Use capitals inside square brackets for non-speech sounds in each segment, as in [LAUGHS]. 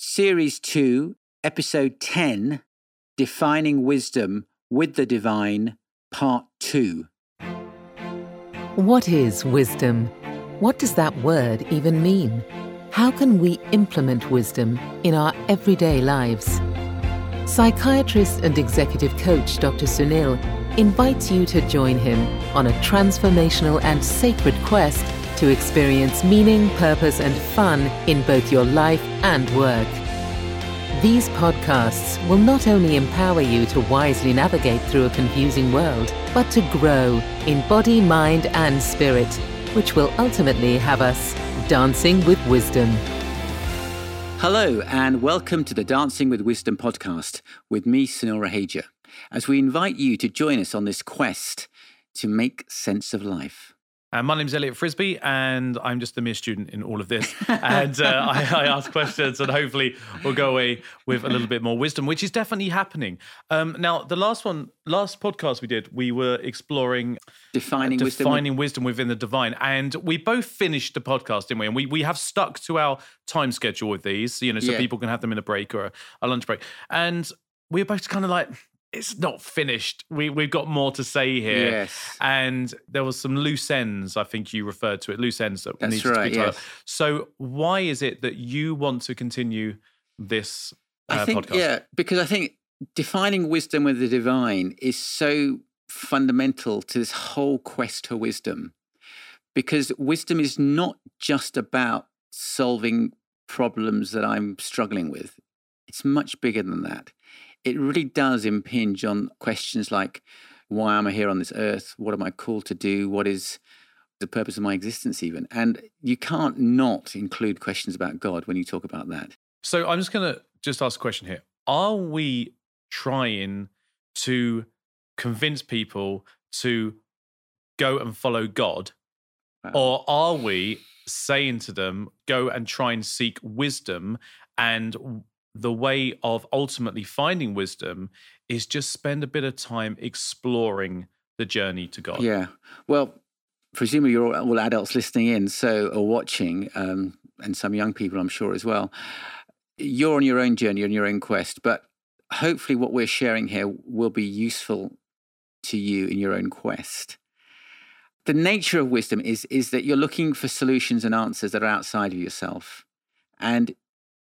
Series 2, Episode 10 Defining Wisdom with the Divine, Part 2. What is wisdom? What does that word even mean? How can we implement wisdom in our everyday lives? Psychiatrist and executive coach Dr. Sunil invites you to join him on a transformational and sacred quest to experience meaning, purpose, and fun in both your life and work. These podcasts will not only empower you to wisely navigate through a confusing world, but to grow in body, mind, and spirit, which will ultimately have us dancing with wisdom. Hello, and welcome to the Dancing with Wisdom podcast with me, Sunil Raheja, as we invite you to join us on this quest to make sense of life. Uh, my name's Elliot Frisby, and I'm just the mere student in all of this. [LAUGHS] and uh, I, I, ask questions, and hopefully we'll go away with a little bit more wisdom, which is definitely happening. Um, now, the last one, last podcast we did, we were exploring defining, uh, wisdom. defining wisdom within the divine, and we both finished the podcast, didn't we? And we we have stuck to our time schedule with these, you know, so Yeah. people can have them in a break or a, a lunch break. And we were both kind of like, it's not finished. We we've got more to say here. Yes. And there was some loose ends, I think you referred to it, loose ends that That's need to be tied yes. So why is it that you want to continue this uh, I think, podcast? yeah, because I think defining wisdom with the divine is so fundamental to this whole quest for wisdom. Because wisdom is not just about solving problems that I'm struggling with, it's much bigger than that. It really does impinge on questions like why am I here on this earth? What am I called to do? What is the purpose of my existence, even? And you can't not include questions about God when you talk about that. So I'm just going to just ask a question here. Are we trying to convince people to go and follow God? Wow. Or are we saying to them, go and try and seek wisdom? And the way of ultimately finding wisdom is just spend a bit of time exploring the journey to God. Yeah. Well, presumably you're all, adults listening in, so or watching, um, and some young people, I'm sure as well. You're on your own journey, on your own quest, but hopefully, what we're sharing here will be useful to you in your own quest. The nature of wisdom is is that you're looking for solutions and answers that are outside of yourself, and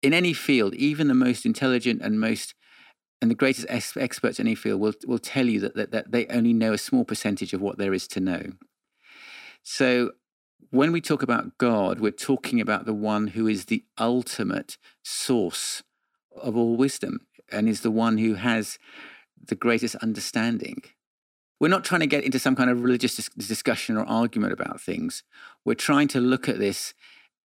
in any field, even the most intelligent and most and the greatest ex- experts in any field will will tell you that, that that they only know a small percentage of what there is to know. So when we talk about God, we're talking about the one who is the ultimate source of all wisdom and is the one who has the greatest understanding. We're not trying to get into some kind of religious dis- discussion or argument about things. We're trying to look at this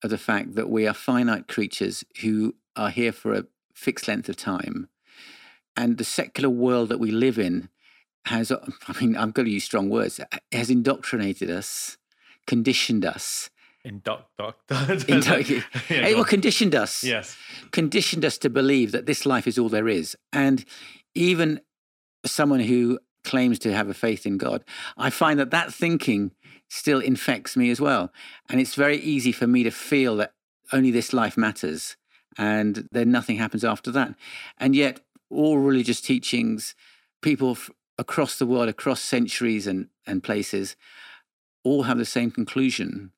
of the fact that we are finite creatures who are here for a fixed length of time. And the secular world that we live in has, [LAUGHS] I mean, I'm going to use strong words, has indoctrinated us, conditioned us. In doc, doc, Indo- Yeah, Hey, well, conditioned us. yes. Conditioned us to believe that this life is all there is. And even someone who claims to have a faith in God, I find that that thinking still infects me as well. And it's very easy for me to feel that only this life matters and then nothing happens after that. And yet, all religious teachings, people f- across the world, across centuries and, and places, all have the same conclusion,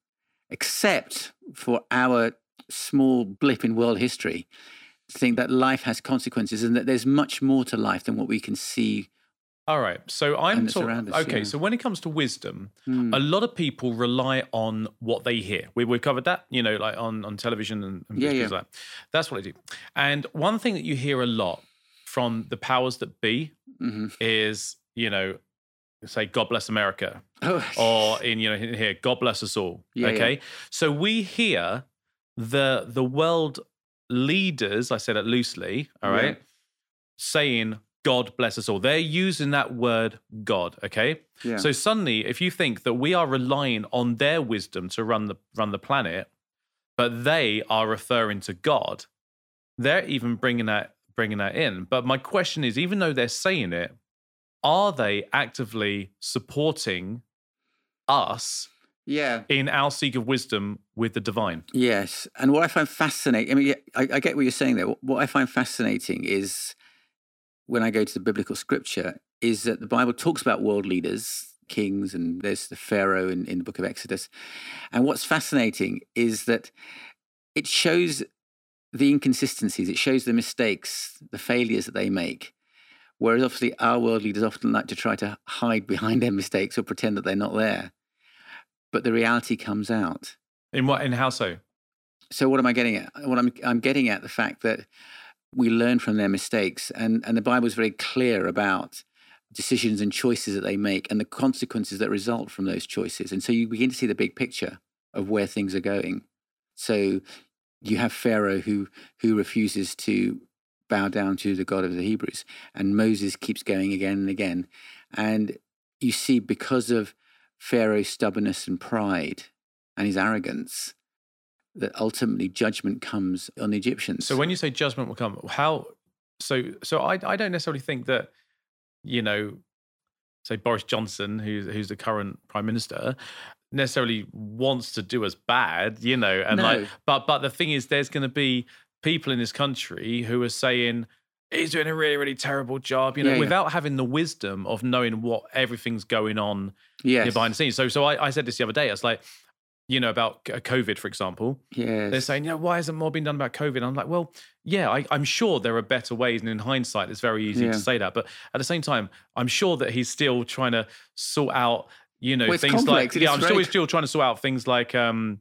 except for our small blip in world history to think that life has consequences and that there's much more to life than what we can see. All right. So I'm talking. it's talk- around us, okay. yeah. So when it comes to wisdom, Hmm. a lot of people rely on what they hear. We we covered that, you know, like on on television and, and Yeah, things yeah. like that. That's what I do. And one thing that you hear a lot from the powers that be Mhm. is, you know, say God bless America, [LAUGHS] Oh, or in you know in here God bless us all. Yeah, okay, so we hear the the world leaders. I say that loosely. All right. Saying God bless us all. They're using that word God. Okay, yeah. so suddenly, if you think that we are relying on their wisdom to run the run the planet, but they are referring to God, they're even bringing that bringing that in. But my question is, even though they're saying it, are they actively supporting us Yeah. in our seek of wisdom with the divine. Yes. And what I find fascinating, I mean, I, I get what you're saying there. What, what I find fascinating is when I go to the biblical scripture, is that the Bible talks about world leaders, kings, and there's the Pharaoh in, in the book of Exodus. And what's fascinating is that it shows the inconsistencies, it shows the mistakes, the failures that they make. Whereas obviously our world leaders often like to try to hide behind their mistakes or pretend that they're not there. But the reality comes out. In what? In how so? So what am I getting at? What I'm I'm getting at the fact that we learn from their mistakes, and and the Bible is very clear about decisions and choices that they make and the consequences that result from those choices. And so you begin to see the big picture of where things are going. So you have Pharaoh who who refuses to bow down to the God of the Hebrews, and Moses keeps going again and again, and you see because of Pharaoh's stubbornness and pride and his arrogance that ultimately judgment comes on the Egyptians. So when you say judgment will come, how? So so I I don't necessarily think that you know, say Boris Johnson, who's who's the current prime minister, necessarily wants to do us bad, you know, and No. like, but but the thing is, there's going to be people in this country who are saying. He's doing a really, really terrible job, you know, Yeah, yeah. without having the wisdom of knowing what everything's going on yes, behind the scenes. So, so I, I said this the other day. I was like, you know, about c- COVID, for example. yes, They're saying, yeah, why hasn't more been done about COVID? I'm like, well, yeah, I, I'm sure there are better ways. And in hindsight, it's very easy Yeah. to say that. But at the same time, I'm sure that he's still trying to sort out, you know, Well, things complex. like, yeah, I'm sure he's still trying to sort out things like, um,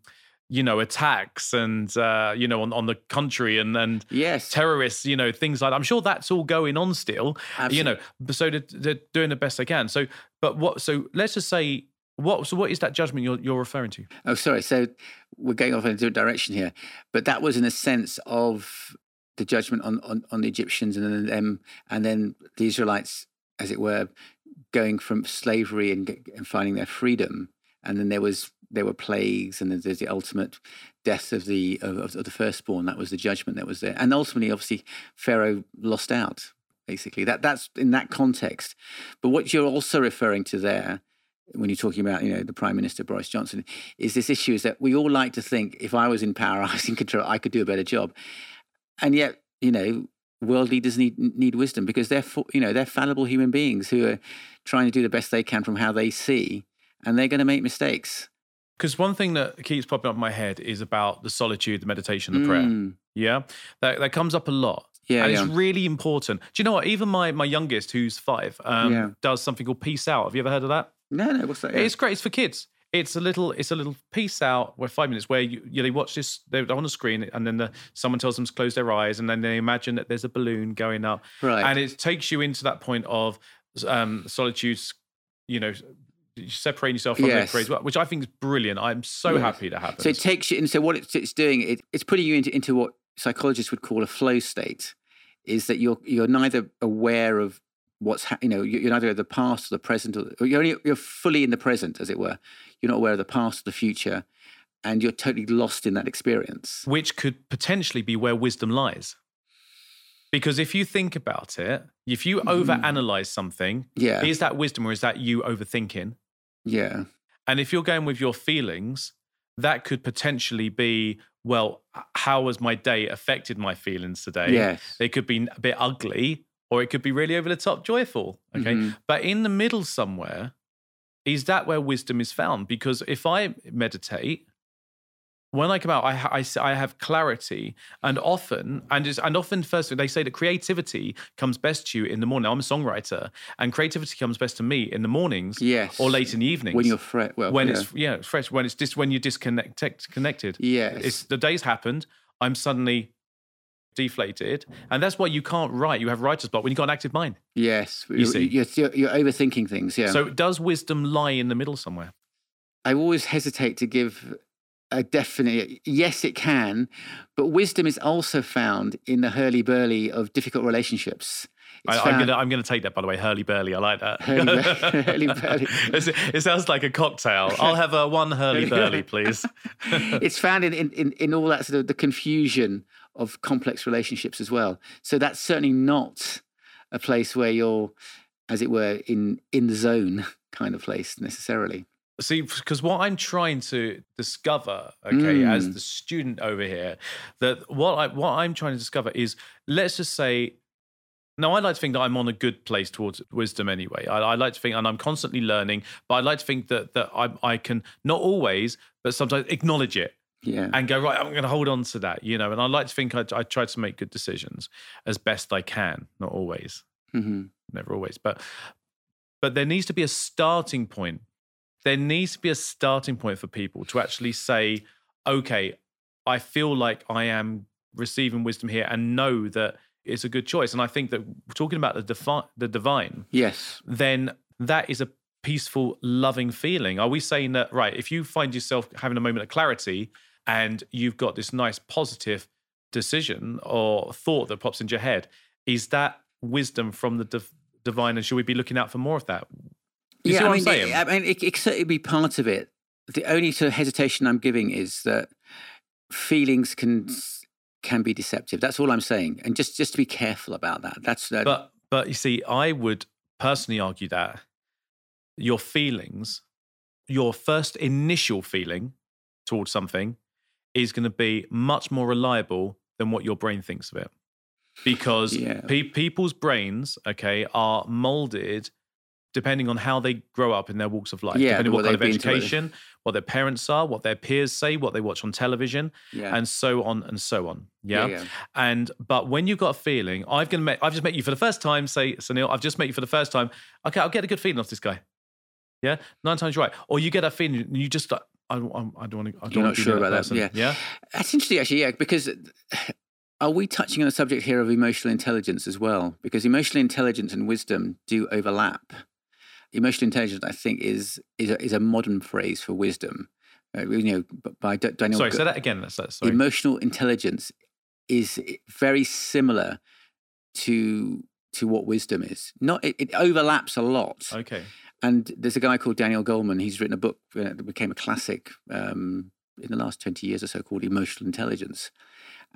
you know, attacks and, uh, you know, on, on the country and, and yes, terrorists, you know, things like that. I'm sure that's all going on still, Absolutely. you know, so they're, they're doing the best they can. So, but what, so let's just say, what, so what is that judgment you're, you're referring to? Oh, sorry. So we're going off in a different direction here, but that was in a sense of the judgment on on, on the Egyptians and then them, and then the Israelites, as it were, going from slavery and, and finding their freedom. And then there was there were plagues, and there's the ultimate death of the of, of the firstborn. That was the judgment that was there, and ultimately, obviously, Pharaoh lost out. Basically, that that's in that context. But what you're also referring to there when you're talking about, you know, the Prime Minister Boris Johnson, is this issue is that we all like to think if I was in power, [LAUGHS] I was in control, I could do a better job, and yet, you know, world leaders need need wisdom because they're you know they're fallible human beings who are trying to do the best they can from how they see, and they're going to make mistakes. Because one thing that keeps popping up in my head is about the solitude, the meditation, the prayer. Mm, Yeah, that that comes up a lot. yeah, and yeah. it's really important. Do you know what? Even my my youngest, who's five, um, Yeah. does something called Peace Out. Have you ever heard of that? No, no, what's that? It's great. It's for kids. It's a little. It's a little Peace Out. Where five minutes where you, you they watch this. They're on the screen, and then the, someone tells them to close their eyes, and then they imagine that there's a balloon going up, right. and it takes you into that point of um, solitude. You know, separating yourself from Yes. the crazy, which I think is brilliant. I'm so Yes. happy that happens. So it takes you, and so what it's, it's doing, it, it's putting you into, into what psychologists would call a flow state, is that you're you're neither aware of what's ha- you know you're neither of the past or the present, or, you're only you're fully in the present, as it were. You're not aware of the past or the future, and you're totally lost in that experience. which could potentially be where wisdom lies. Because if you think about it, if you overanalyze something, Mm-hmm. Yeah, is that wisdom or is that you overthinking? yeah, And if you're going with your feelings, that could potentially be, well, how has my day affected my feelings today? yes, They could be a bit ugly or it could be really over the top joyful. Okay. Mhm. But in the middle somewhere, is that where wisdom is found? Because if I meditate, when I come out, I, I, I have clarity, and often, and just, and often, first they say that creativity comes best to you in the morning. I'm a songwriter, and creativity comes best to me in the mornings yes. or late in the evenings when you're fret. Well, when yeah. it's yeah, fresh. When it's just when you're disconnected, connected. yes, It's the day's happened. I'm suddenly deflated, and that's why you can't write. You have writer's block when you've got an active mind. yes. you see. you're, you're, you're overthinking things. Yeah. So does wisdom lie in the middle somewhere? I always hesitate to give a definite yes, it can, but wisdom is also found in the hurly burly of difficult relationships. I, I'm gonna I'm gonna take that by the way. Hurly burly, I like that. [LAUGHS] Hurly-burly- hurly-burly. It sounds like a cocktail. I'll have a one hurly burly, please. [LAUGHS] it's found in, in, in all that sort of the confusion of complex relationships as well. So that's certainly not a place where you're, as it were, in in the zone [LAUGHS] kind of place necessarily. see because what i'm trying to discover okay Mm. as the student over here that what i what i'm trying to discover is let's just say now i like to think that i'm on a good place towards wisdom anyway i, I like to think and i'm constantly learning but i like to think that that I, I can not always but sometimes acknowledge it Yeah. and go right i'm going to hold on to that you know and i like to think I, I try to make good decisions as best i can not always. Hmm never always but but there needs to be a starting point. There needs to be a starting point for people to actually say okay i feel like i am receiving wisdom here and know that it's a good choice. And i think that talking about the defi- the divine Yes. then that is a peaceful loving feeling. Are we saying that right if you find yourself having a moment of clarity and you've got this nice positive decision or thought that pops into your head is that wisdom from the div- divine and should we be looking out for more of that you yeah, see I mean, i'm saying It, I mean, it, it could certainly be part of it. The only sort of hesitation I'm giving is that feelings can can be deceptive. That's all I'm saying, and just just to be careful about that. That's that. But but you see, I would personally argue that your feelings, your first initial feeling towards something, is going to be much more reliable than what your brain thinks of it, because Yeah. pe- people's brains, okay, are molded depending on how they grow up in their walks of life, Yeah, depending on what what kind of education, what their parents are, what their peers say, what they watch on television, yeah. and so on and so on. Yeah. yeah. And but when you've got a feeling, I've gonna met, I've just met you for the first time. Say, Sunil, I've just met you for the first time. Okay, I'll get a good feeling off this guy. Yeah, nine times right. Or you get a feeling, and you just, I, I don't want to. I don't You're not sure about that, yeah. yeah. That's interesting, actually. Yeah, because are we touching on a subject here of emotional intelligence as well? Because emotional intelligence and wisdom do overlap. Emotional intelligence, I think, is is a, is a modern phrase for wisdom. Uh, you know, by D- Daniel. Sorry, Go- say that again. That's that. Sorry. emotional intelligence is very similar to to what wisdom is. Not it, it overlaps a lot. okay. And there's a guy called Daniel Goleman. He's written a book uh, that became a classic um, in the last 20 years or so called Emotional Intelligence.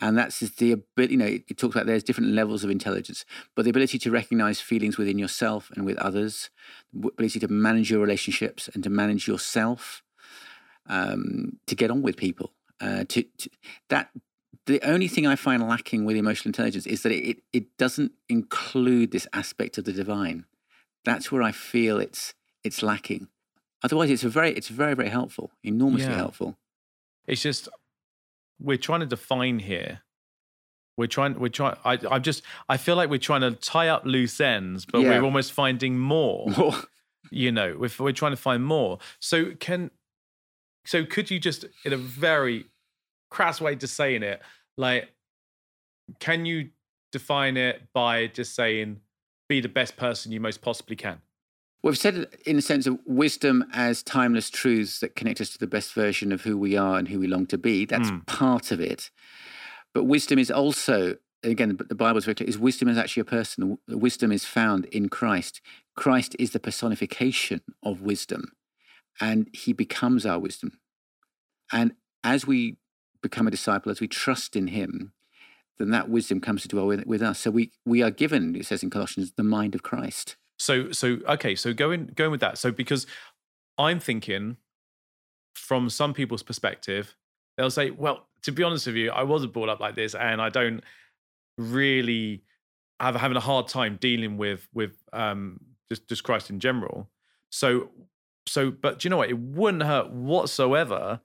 And that's the ability, you know, it, talks about there's different levels of intelligence, but the ability to recognize feelings within yourself and with others, the ability to manage your relationships and to manage yourself, um, to get on with people. Uh, to, to that the only thing I find lacking with emotional intelligence is that it, it doesn't include this aspect of the divine. That's where I feel it's it's lacking. Otherwise, it's a very it's very very helpful, enormously Yeah. helpful. It's just we're trying to define here. We're trying. We're trying. I, I'm just. I feel like we're trying to tie up loose ends, but Yeah. we're almost finding [LAUGHS] more. you know if we're trying to find more so can so could you just in a very crass way to saying it like can you define it by just saying be the best person you most possibly can We've said it in the sense of wisdom as timeless truths that connect us to the best version of who we are and who we long to be. That's Mm. part of it. But wisdom is also, again, the Bible's very clear, is wisdom is actually a person. Wisdom is found in Christ. Christ is the personification of wisdom, and he becomes our wisdom. And as we become a disciple, as we trust in him, then that wisdom comes to dwell with, with us. So we, we are given, it says in Colossians, the mind of Christ. so so okay so going going with that so because i'm thinking from some people's perspective they'll say well to be honest with you i wasn't brought up like this and i don't really have having a hard time dealing with with um just just christ in general so so but do you know what it wouldn't hurt whatsoever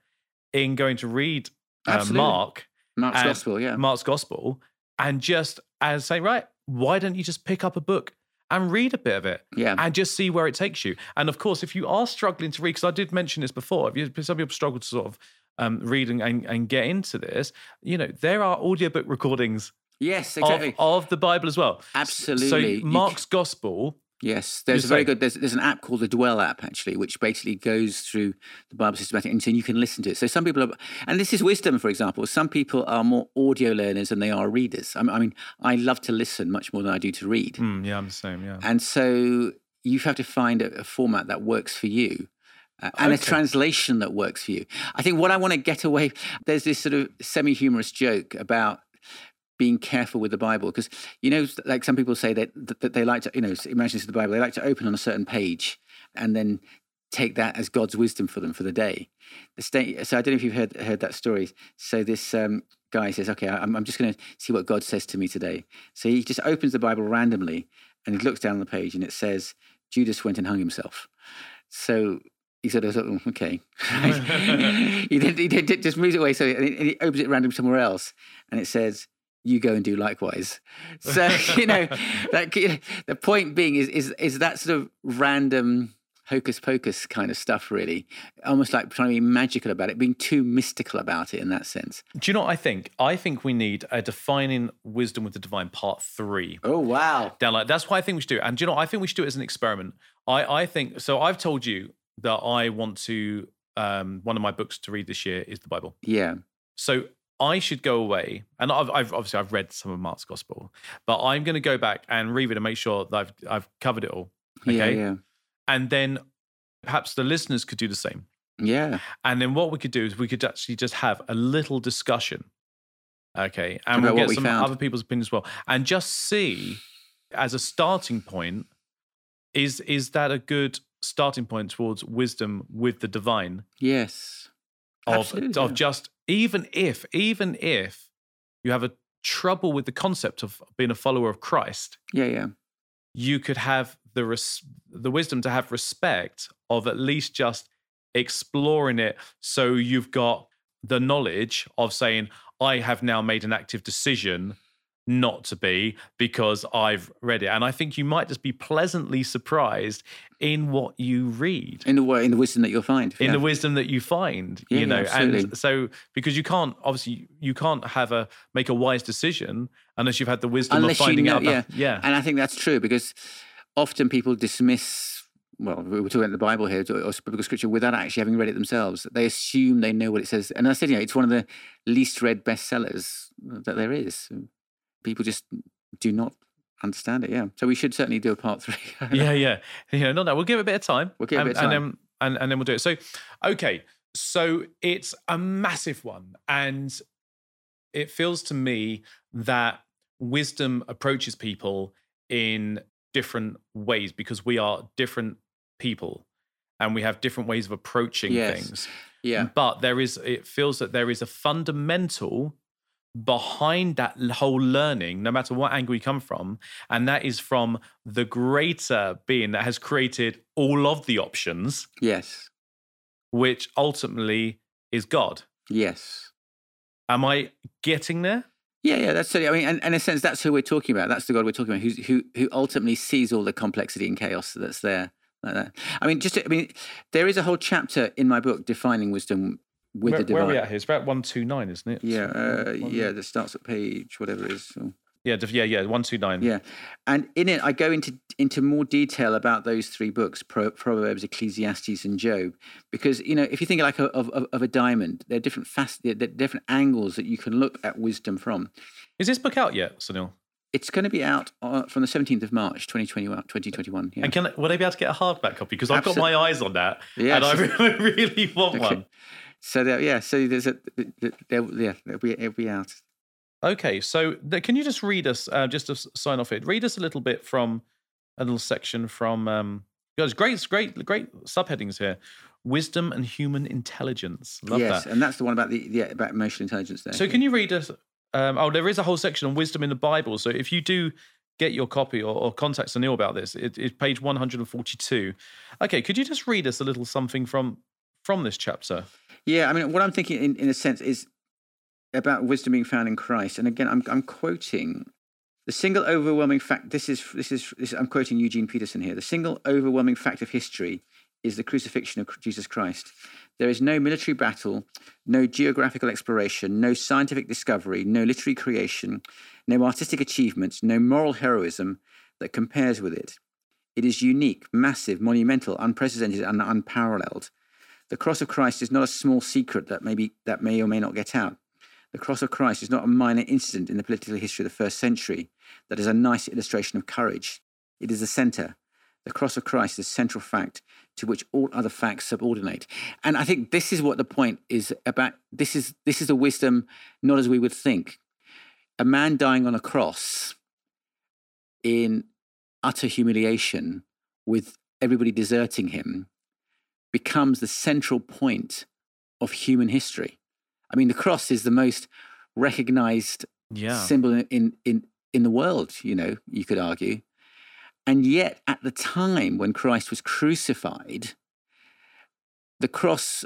in going to read uh, mark Mark's And Gospel, yeah. Mark's gospel and just as say, right, why don't you just pick up a book and read a bit of it Yeah. and just see where it takes you? And of course, if you are struggling to read, because I did mention this before, if you, some people struggle to sort of um, read and, and, and get into this, you know, there are audiobook recordings yes, of, exactly. of the Bible as well. Absolutely. So Mark's gospel, Yes, there's a very good. There's, there's an app called the Dwell app actually, which basically goes through the Bible systematic, and so you can listen to it. So some people are, and this is wisdom, for example. Some people are more audio learners than they are readers. I mean, I, mean, I love to listen much more than I do to read, Hmm, yeah, I'm the same, yeah. and so you have to find a, a format that works for you. Uh, and a translation that works for you. I think what I want to get away there's this sort of semi-humorous joke about being careful with the Bible because you know, like some people say that that they like to, you know, imagine the Bible. They like to open on a certain page and then take that as God's wisdom for them for the day. The state, so I don't know if you've heard heard that story. So this um, guy says, "Okay, I'm, I'm just going to see what God says to me today." So he just opens the Bible randomly and he looks down the page and it says, "Judas went and hung himself." So he said, oh, "Okay." [LAUGHS] he, then, he just moves it away. So and he opens it random somewhere else, and it says, you go and do likewise. [LAUGHS] So you know that the point being is is is that sort of random hocus pocus kind of stuff, really. Almost like trying to be magical about it, being too mystical about it in that sense. Do you know what I think? I think we need a defining wisdom with the divine part three. Oh wow! Down like that's why I think we should do it. And do you know? I think we should do it as an experiment. I I think so. I've told you that I want to. Um, one of my books to read this year is the Bible. Yeah. So I should go away, and I've, I've, obviously I've read some of Mark's Gospel, but I'm going to go back and read it and make sure that I've I've covered it all. Okay. Yeah, yeah and then perhaps the listeners could do the same. Yeah. And then what we could do is we could actually just have a little discussion. Okay. And About we'll get some other people's opinions as well. And just see as a starting point, is is that a good starting point towards wisdom with the divine? Yes. Of Absolutely, of yeah. just even if, even if you have a trouble with the concept of being a follower of Christ, Yeah, yeah. you could have the res- the wisdom to have respect of at least just exploring it so you've got the knowledge of saying i have now made an active decision not to be because i've read it and i think you might just be pleasantly surprised in what you read In the way, in the wisdom that you'll find. in yeah. the wisdom that you find Yeah, you know absolutely. and so because you can't obviously you can't have a make a wise decision unless you've had the wisdom Unless of finding you know, out yeah. yeah And I think that's true because often people dismiss. Well, we we're talking about the Bible here, or biblical scripture, without actually having read it themselves. They assume they know what it says, and I said, you know, it's one of the least read bestsellers that there is. People just do not understand it. Yeah, so we should certainly do a part [LAUGHS] three. yeah, yeah, yeah. No, no, we'll give it a bit of time. We'll give it a and, bit of and time. then and, and then we'll do it. So, okay, so it's a massive one, and it feels to me that wisdom approaches people in different ways because we are different people, and we have different ways of approaching Yes. things. yeah, But there is, it feels that there is a fundamental behind that whole learning, no matter what angle you come from. And that is from the greater being that has created all of the options, yes, which ultimately is God. yes. Am I getting there? Yeah, yeah, that's certainly. I mean, and, in a sense, that's who we're talking about. That's the God we're talking about, who's, who who ultimately sees all the complexity and chaos that's there. Like that. I mean, just to- I mean, there is a whole chapter in my book defining wisdom with where, the where are we at here? It's about 129, isn't it? Yeah, uh, yeah, that starts at page whatever it is. so- Yeah, yeah, yeah, 129. Yeah, and in it, I go into into more detail about those three books: Pro, Proverbs, Ecclesiastes, and Job. Because you know, if you think like a, of, of a diamond, there are different fast, there are different angles that you can look at wisdom from. Is this book out yet, Sunil? It's going to be out uh, from the seventeenth of March, 2021. 2021 yeah. And can will they be able to get a hardback copy? Because I've got my eyes on that, Yeah, and I [LAUGHS] really, really want Okay. one. So there, yeah, so there's a yeah, it'll be it'll be out. Okay, so th- can you just read us, uh, just to sign off it, read us a little bit from a little section from, um, there's great, great, great subheadings here. Wisdom and human intelligence. Love yes, that. and that's the one about the yeah about emotional intelligence there. So can you read us? Um, oh, there is a whole section on wisdom in the Bible. So if you do get your copy or, or contact Sunil about this, it, it's page 142. Okay, could you just read us a little something from from this chapter? Yeah, I mean, what I'm thinking in, in a sense is about wisdom being found in Christ. And again, I'm, I'm quoting the single overwhelming fact. This is, this is, this, I'm quoting Eugene Peterson here. The single overwhelming fact of history is the crucifixion of Jesus Christ. There is no military battle, no geographical exploration, no scientific discovery, no literary creation, no artistic achievements, no moral heroism that compares with it. It is unique, massive, monumental, unprecedented, and unparalleled. The cross of Christ is not a small secret that maybe that may or may not get out. The cross of Christ is not a minor incident in the political history of the first century that is a nice illustration of courage. It is the center. The cross of Christ is a central fact to which all other facts subordinate. And I think this is what the point is about. This is this is a wisdom not as we would think. A man dying on a cross in utter humiliation with everybody deserting him becomes the central point of human history. I mean, the cross is the most recognized Yeah. symbol in, in, in, in the world, you know, you could argue. And yet, at the time when Christ was crucified, the cross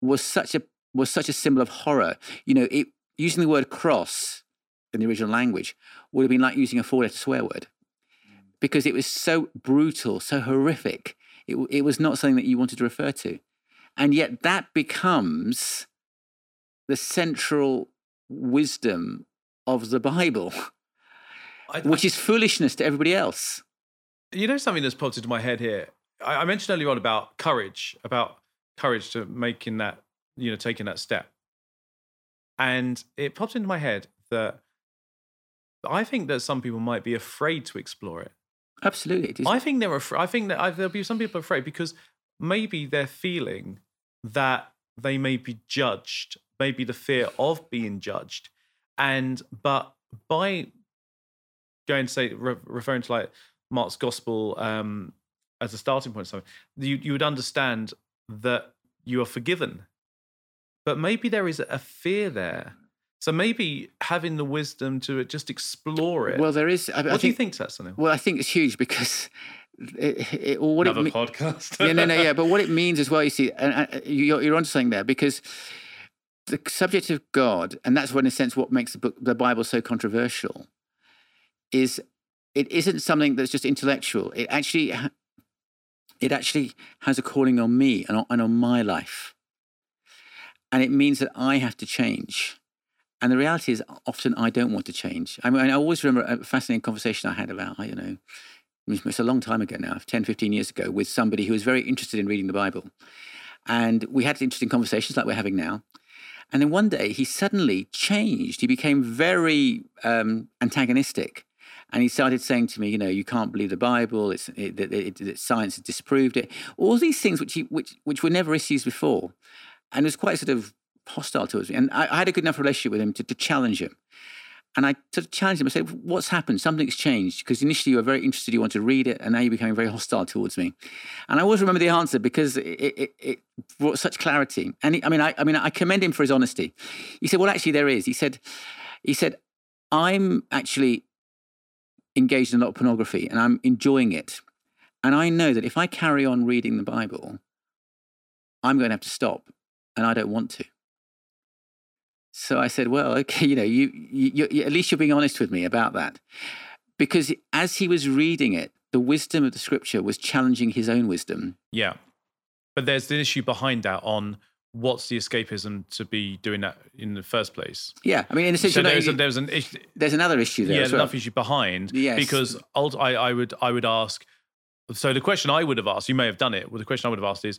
was such a was such a symbol of horror. You know, it using the word cross in the original language would have been like using a four-letter swear word mm. because it was so brutal, so horrific. It, it was not something that you wanted to refer to, and yet that becomes the central wisdom of the Bible, I- [LAUGHS] which is foolishness to everybody else. You know something that's popped into my head here. I, I mentioned earlier on about courage, about courage to making that, you know, taking that step. And it popped into my head that I think that some people might be afraid to explore it. Absolutely. I think they're afraid. I think that I, there'll be some people afraid because maybe they're feeling that they may be judged, maybe the fear of being judged, and but by going to say re- referring to like Mark's gospel um, as a starting point, something you you would understand that you are forgiven, but maybe there is a fear there. So maybe having the wisdom to uh, just explore it. well, there is. I, I what do you think, Sunil? Well, I think it's huge because it, it, well, what it Another me- podcast. yeah, no, no, yeah. But what it [LAUGHS] means as well, you see, and, and uh, you're, you're onto something there because the subject of God, and that's what, in a sense, what makes the book, the Bible, so controversial, is it isn't something that's just intellectual. It actually, it actually has a calling on me and on, and on my life, and it means that I have to change. And the reality is, often I don't want to change. I mean, I always remember a fascinating conversation I had about, I don't know, it's a long time ago now, 10, 15 years ago, with somebody who was very interested in reading the Bible. And we had interesting conversations like we're having now. And then one day he suddenly changed. He became very um, antagonistic. And he started saying to me, you know, you can't believe the Bible. It's it, it, it, science has disproved it. All these things which he, which which were never issues before, and it was quite sort of hostile towards me. And I, I had a good enough relationship with him to, to challenge him. And I sort of challenged him. I said, "What's happened? Something's changed because initially you were very interested, you wanted to read it, and now you're becoming very hostile towards me." And I always remember the answer because it, it, it brought such clarity. And he, I mean, I, I mean, I commend him for his honesty. He said, "Well, actually, there is." He said, "He said, I'm actually engaged in a lot of pornography, and I'm enjoying it, and I know that if I carry on reading the Bible, I'm going to have to stop, and I don't want to." So I said, "Well, okay, [LAUGHS] you know, you, you, you at least you're being honest with me about that." Because as he was reading it, the wisdom of the scripture was challenging his own wisdom. Yeah. But there's an issue behind that on what's the escapism to be doing that in the first place. Yeah, I mean, in a sense, So there's, a, there's an issue. there's another issue there Yeah, as well. enough issue behind. Yes. Because ult- I, I would I would ask. So the question I would have asked, you may have done it. Well, the question I would have asked is,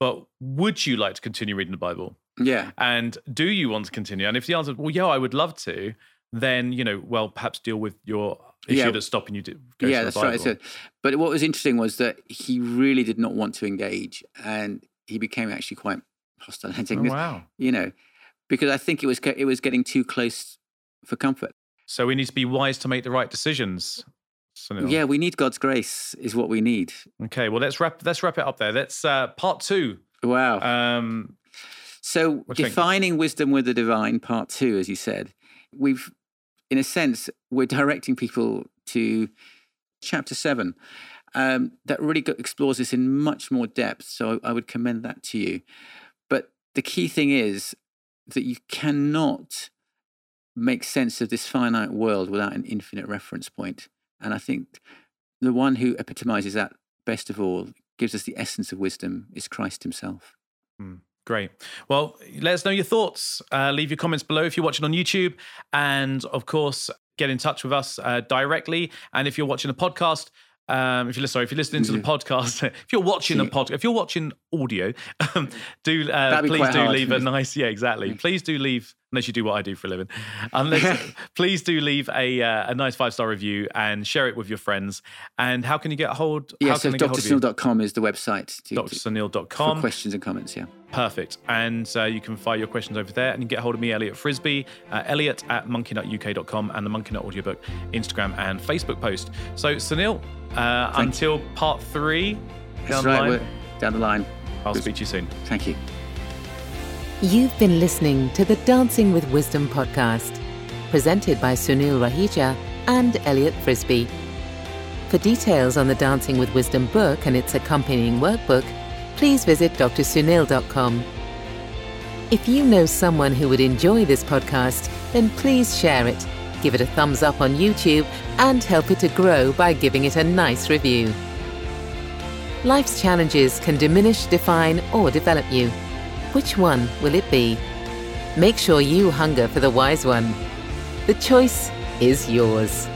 but would you like to continue reading the Bible? Yeah, And do you want to continue? And if the answer, is, well, yeah, I would love to, then you know, well, perhaps deal with your issue Yeah. that's stopping you to go yeah, to that's the right. But what was interesting was that he really did not want to engage, and he became actually quite hostile. Oh, wow. You know, because I think it was it was getting too close for comfort. So we need to be wise to make the right decisions. Sunil. Yeah, we need God's grace, is what we need. Okay. Well, let's wrap. Let's wrap it up there. Let's uh, part two. Wow. Um, So, What do you think? defining wisdom with the divine, part two, as you said, we've, in a sense, we're directing people to chapter seven um, that really go- explores this in much more depth. So, I would commend that to you. But the key thing is that you cannot make sense of this finite world without an infinite reference point. And I think the one who epitomizes that best of all, gives us the essence of wisdom, is Christ himself. Great. Well, let us know your thoughts. Uh, leave your comments below if you're watching on YouTube. And of course, get in touch with us uh, directly. And if you're watching a podcast, um, if you're sorry, if you're listening to the podcast, [LAUGHS] if you're watching a podcast, if you're watching audio, um, do uh, please do hard. leave a nice yeah exactly. Please do leave unless you do what I do for a living. Unless [LAUGHS] please do leave a uh, a nice five star review and share it with your friends. And how can you get a hold? Yeah, how so can they get hold of you? drsunil.com is the website to, to, for drsunil.com. questions and comments. Yeah. Perfect. And uh, you can fire your questions over there and you can get hold of me, Elliot Frisby, uh, elliot at monkeynut.uk.com and the Monkey Nut Audiobook Instagram and Facebook post. So, Sunil, uh, until part three That's down the right. line, down the line. I'll speak to you soon. Thank you. You've been listening to the Dancing with Wisdom podcast, presented by Sunil Raheja and Elliot Frisby. For details on the Dancing with Wisdom book and its accompanying workbook, please visit drsunil.com. If you know someone who would enjoy this podcast, then please share it, give it a thumbs up on YouTube, and help it to grow by giving it a nice review. Life's challenges can diminish, define, or develop you. Which one will it be? Make sure you hunger for the wise one. The choice is yours.